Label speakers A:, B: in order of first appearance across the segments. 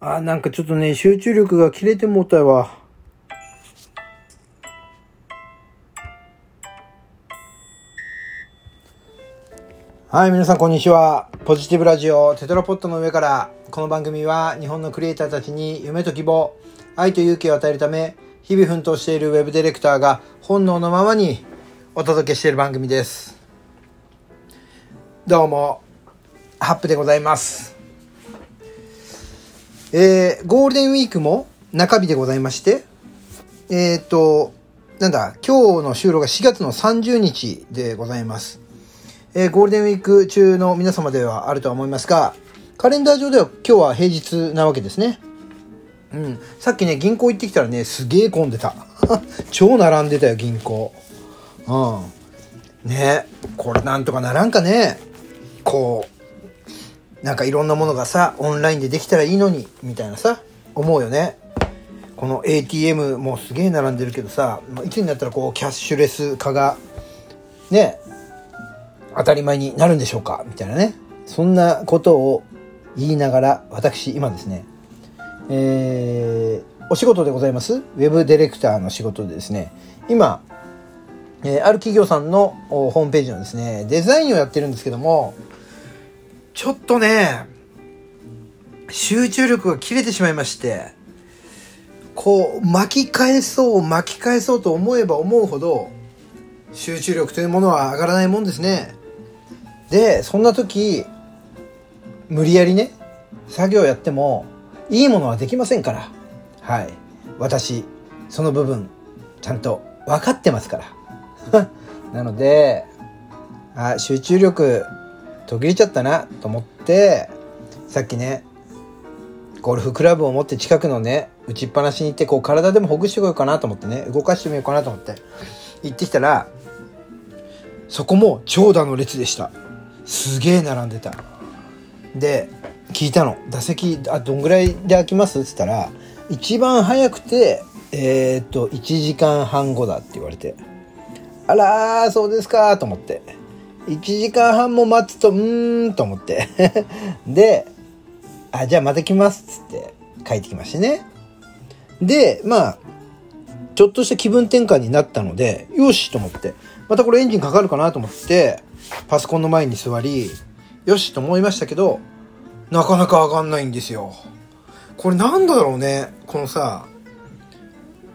A: あ、なんかちょっとね、集中力が切れてもうたわ。はい、皆さんこんにちは。ポジティブラジオテトラポットの上から、この番組は日本のクリエイターたちに夢と希望、愛と勇気を与えるため、日々奮闘しているウェブディレクターが本能のままにお届けしている番組です。どうも、ハップでございます。えー、ゴールデンウィークも中日でございまして、えっ、と、なんだ、今日の収録が4月の30日でございます。えー、ゴールデンウィーク中の皆様ではあるとは思いますが、カレンダー上では今日は平日なわけですね。うん。さっきね、銀行行ってきたらね、すげえ混んでた。超並んでたよ、銀行。うん。ねこれなんとかならんかね。こう、なんかいろんなものがさ、オンラインでできたらいいのに、みたいなさ、思うよね。この ATM もすげえ並んでるけどさ、いつになったらこうキャッシュレス化が、ね、当たり前になるんでしょうかみたいなね。そんなことを言いながら、私、今ですね、えー、お仕事でございます、ウェブディレクターの仕事でですね、今、えー、ある企業さんのホームページのですね、デザインをやってるんですけども、ちょっとね、集中力が切れてしまいまして、こう、巻き返そう、巻き返そうと思えば思うほど、集中力というものは上がらないもんですね。で、そんな時、無理やりね、作業やっても、いいものはできませんから。はい。私、その部分、ちゃんと分かってますから。なので、あ、集中力途切れちゃったなと思ってさっきねゴルフクラブを持って近くのね打ちっぱなしに行ってこう体でもほぐしてこようかなと思ってね動かしてみようかなと思って行ってきたらそこも長蛇の列でした。すげえ並んでた。で聞いたの。打席あどんぐらいで開きます？っつったら一番早くてえー、っと1時間半後だって言われて。あらそうですかと思って。1時間半も待つと、うーんと思って で、あ、じゃあまた来ますっつって帰ってきましてね。で、まあ、ちょっとした気分転換になったので、よしと思って、またこれエンジンかかるかなと思って、パソコンの前に座り、よしと思いましたけど、なかなか上がんないんですよ。これなんだろうね。このさ、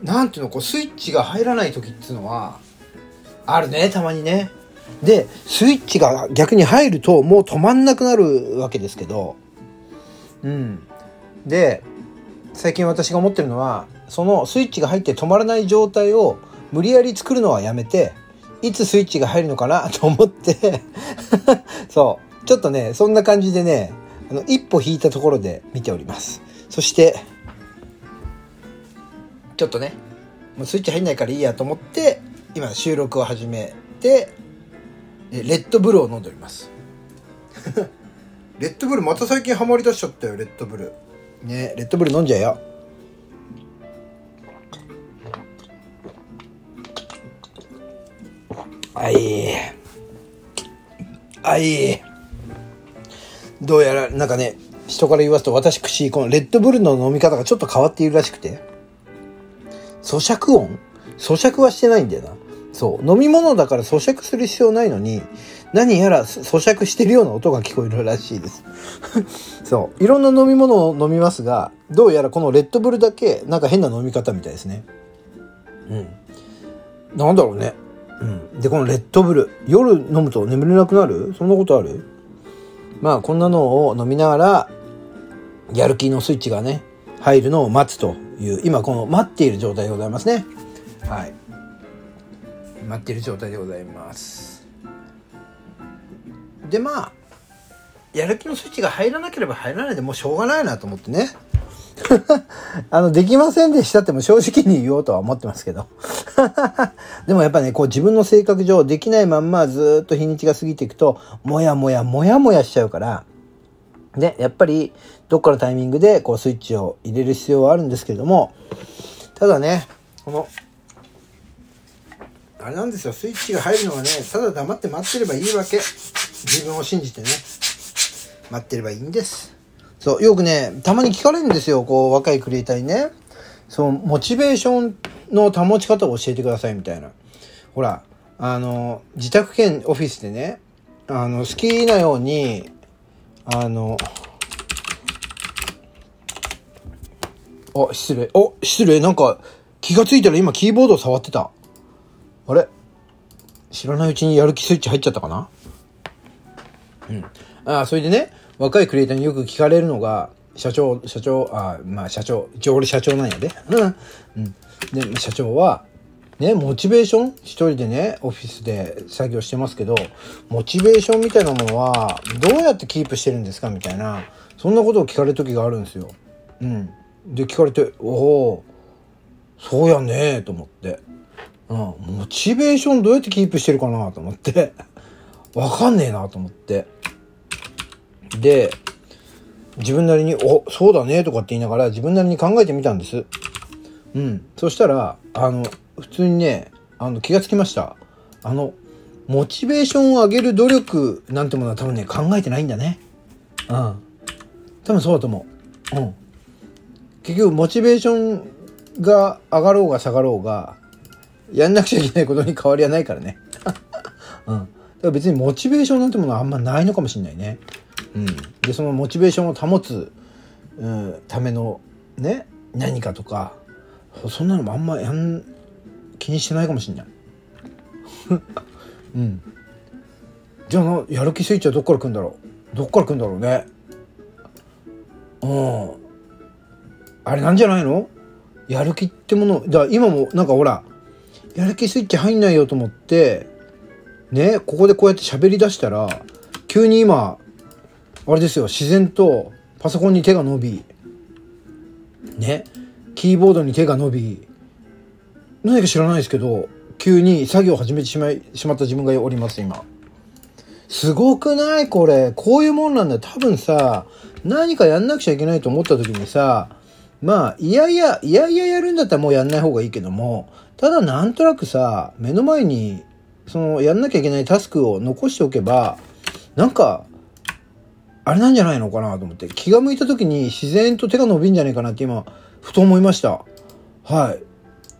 A: なんていうの、こうスイッチが入らない時っていうのは、あるね、たまにね。で、スイッチが逆に入るともう止まんなくなるわけですけど、うん。で、最近私が思ってるのは、そのスイッチが入って止まらない状態を無理やり作るのはやめて、いつスイッチが入るのかな と思って そう、ちょっとね、そんな感じでね、あの、一歩引いたところで見ております。そして、ちょっとね、もうスイッチ入んないからいいやと思って、今収録を始めて、レッドブルを飲んでおります。レッドブルまた最近ハマりだしちゃったよレッドブル。ねレッドブル飲んじゃうよ。はい。はい。どうやらなんかね人から言わすと私口このレッドブルの飲み方がちょっと変わっているらしくて。咀嚼音？咀嚼はしてないんだよなそう。飲み物だから咀嚼する必要ないのに、何やら咀嚼してるような音が聞こえるらしいです。そう。いろんな飲み物を飲みますが、どうやらこのレッドブルだけ、なんか変な飲み方みたいですね。うん。なんだろうね。うん。で、このレッドブル。夜飲むと眠れなくなる？そんなことある？まあ、こんなのを飲みながら、やる気のスイッチがね、入るのを待つという、今この待っている状態でございますね。はい。待ってる状態でございます。でまあやる気のスイッチが入らなければ入らないでもうしょうがないなと思ってね。あの、できませんでしたっても正直に言おうとは思ってますけど。でもやっぱね、こう自分の性格上できないまんまずっと日にちが過ぎていくと、もやもやもやもやしちゃうから、で、やっぱりどっかのタイミングでこうスイッチを入れる必要はあるんですけれども、ただね、このあれなんですよスイッチが入るのはねただ黙って待ってればいいわけ自分を信じてね待ってればいいんですそう、よくね、たまに聞かれるんですよ、こう、若いクリエイターにね。その、モチベーションの保ち方を教えてください、みたいな。ほら、あの、自宅兼オフィスでね、あの、好きなように、あの、あ、失礼。お、失礼。なんか、気がついたら今キーボード触ってた。あれ？知らないうちにやる気スイッチ入っちゃったかな？うん。ああ、それでね、若いクリエイターによく聞かれるのが、社長、社長、あまあ社長、一応俺社長なんやで。うん。うん。で、社長は、ね、モチベーション？一人でね、オフィスで作業してますけど、モチベーションみたいなものは、どうやってキープしてるんですか？みたいな、そんなことを聞かれる時があるんですよ。うん。で、聞かれて、おおそうやねと思って。うん。モチベーションどうやってキープしてるかなと思って。わかんねえなと思って。で、自分なりに、お、そうだねとかって言いながら自分なりに考えてみたんです。うん。そしたら、あの、普通にね、あの、気がつきました。あの、モチベーションを上げる努力なんてものは多分ね、考えてないんだね。うん。多分そうだと思う。うん。結局、モチベーションが上がろうが下がろうが、やんなくちゃいけないことに変わりはないからね。うん。だから別にモチベーションなんてものはあんまないのかもしれないね。うん。で、そのモチベーションを保つ、うん、ためのね、何かとか、そんなのもあんまやん、気にしてないかもしれない。うん。じゃあやる気スイッチはどっから来るんだろう？どっから来るんだろうね？うん。あれなんじゃないの？やる気ってもの、だ今もなんかほら、やる気スイッチ入んないよと思って、ね、ここでこうやって喋り出したら、急に今、あれですよ、自然とパソコンに手が伸び、ね、キーボードに手が伸び、何か知らないですけど、急に作業を始めてしまい、しまった自分がおります、今。すごくないこれ。こういうもんなんだよ。多分さ、何かやんなくちゃいけないと思った時にさ、まあ、いやいや、いやいややるんだったらもうやんない方がいいけども、ただなんとなくさ、目の前に、その、やんなきゃいけないタスクを残しておけば、なんか、あれなんじゃないのかなと思って、気が向いた時に自然と手が伸びんじゃないかなって今、ふと思いました。はい。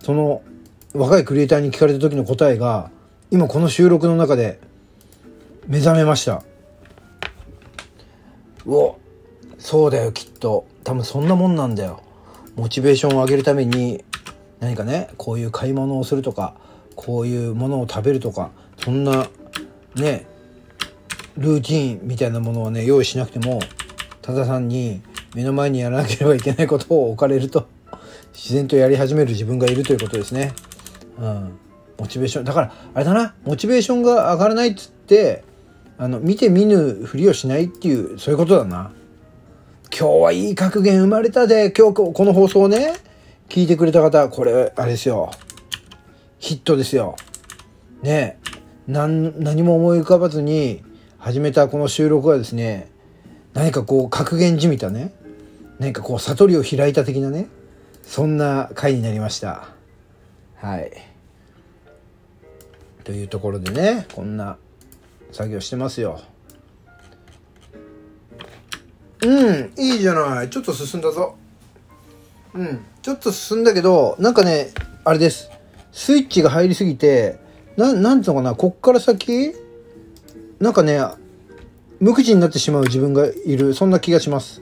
A: その、若いクリエイターに聞かれた時の答えが、今この収録の中で目覚めました。うお、そうだよ、きっと。多分そんなもんなんだよ。モチベーションを上げるために、何かね、こういう買い物をするとか、こういうものを食べるとか、そんな、ね、ルーティンみたいなものをね、用意しなくても、ただ単に目の前にやらなければいけないことを置かれると、自然とやり始める自分がいるということですね。うん。モチベーション。だから、あれだな、モチベーションが上がらないっつって、あの、見て見ぬふりをしないっていう、そういうことだな。今日はいい格言生まれたで、今日この放送ね、聞いてくれた方、これ、あれですよ。ヒットですよ。ね何、何も思い浮かばずに始めたこの収録はですね、何かこう格言じみたね、何かこう悟りを開いた的なね、そんな回になりました。はい。というところでね、こんな作業してますよ。うん、いいじゃない。ちょっと進んだぞ。うん、ちょっと進んだけど、なんかね、あれです。スイッチが入りすぎて、ななんていうのかな、こっから先、なんかね、無口になってしまう自分がいる、そんな気がします。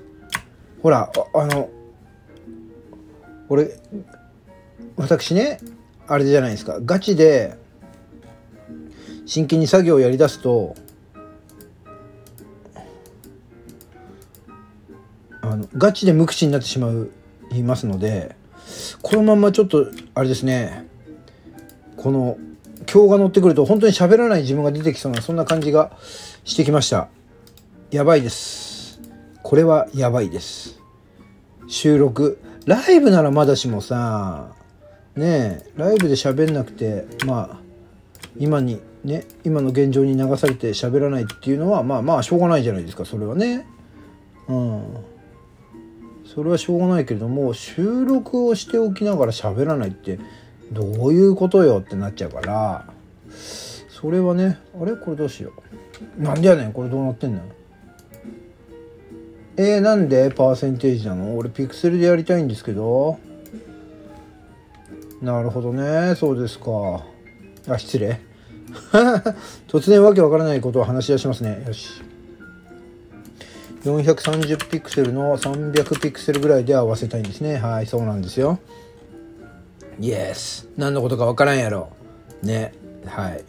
A: ほら、あの、俺、私ね、あれじゃないですか、ガチで、真剣に作業をやりだすと、ガチで無口になってしまう、いますので、このままちょっと、あれですね、この、今日が乗ってくると本当に喋らない自分が出てきそうな、そんな感じがしてきました。やばいです。これはやばいです。収録。ライブならまだしもさ、ねえ、ライブで喋んなくて、まあ、今に、ね、今の現状に流されて喋らないっていうのは、まあまあ、しょうがないじゃないですか、それはね。うん。それはしょうがないけれども、収録をしておきながら喋らないって、どういうことよってなっちゃうから、それはね、あれ？これどうしよう？なんでやねん？これどうなってんの？えー、なんでパーセンテージなの？俺ピクセルでやりたいんですけど。なるほどね。そうですか。あ失礼。突然わけわからないことを話し出しますね。よし。430ピクセルの300ピクセルぐらいで合わせたいんですね。はいそうなんですよ。イエス何のことかわからんやろ。ね。はい。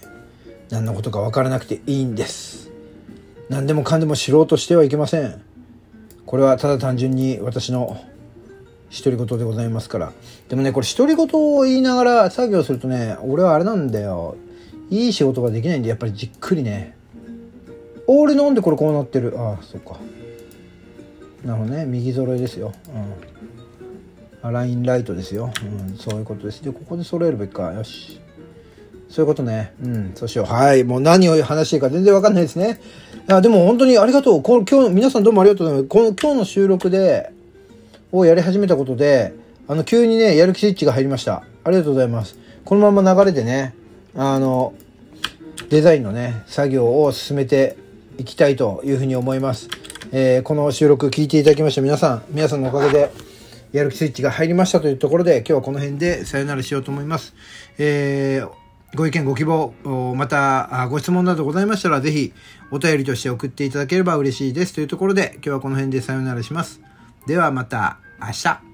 A: 何のことかわからなくていいんです。何でもかんでも知ろうとしてはいけません。これはただ単純に私の独り言でございますから。でもねこれ独り言を言いながら作業するとね俺はあれなんだよ。いい仕事ができないんでやっぱりじっくりね。俺なんでこれこうなってる。ああそっか。なるほどね右揃えですよ、うん、ラインライトですよ、うん、そういうことですでここで揃えるべきかよしそういうことね。うん、そうしよう。はい。もう何を話していいか全然わかんないですね。あでも本当にありがとう。こ今日、皆さんどうもありがとうございます。この今日の収録で、をやり始めたことで、あの、急にね、やる気スイッチが入りました。ありがとうございます。このまま流れでね、あの、デザインのね、作業を進めていきたいというふうに思います。えー、この収録聞いていただきました皆さん、皆さんのおかげで、やる気スイッチが入りましたというところで、今日はこの辺でさよならしようと思います。えーご意見、ご希望、またご質問などございましたら、ぜひお便りとして送っていただければ嬉しいです。というところで、今日はこの辺でさよならします。ではまた明日。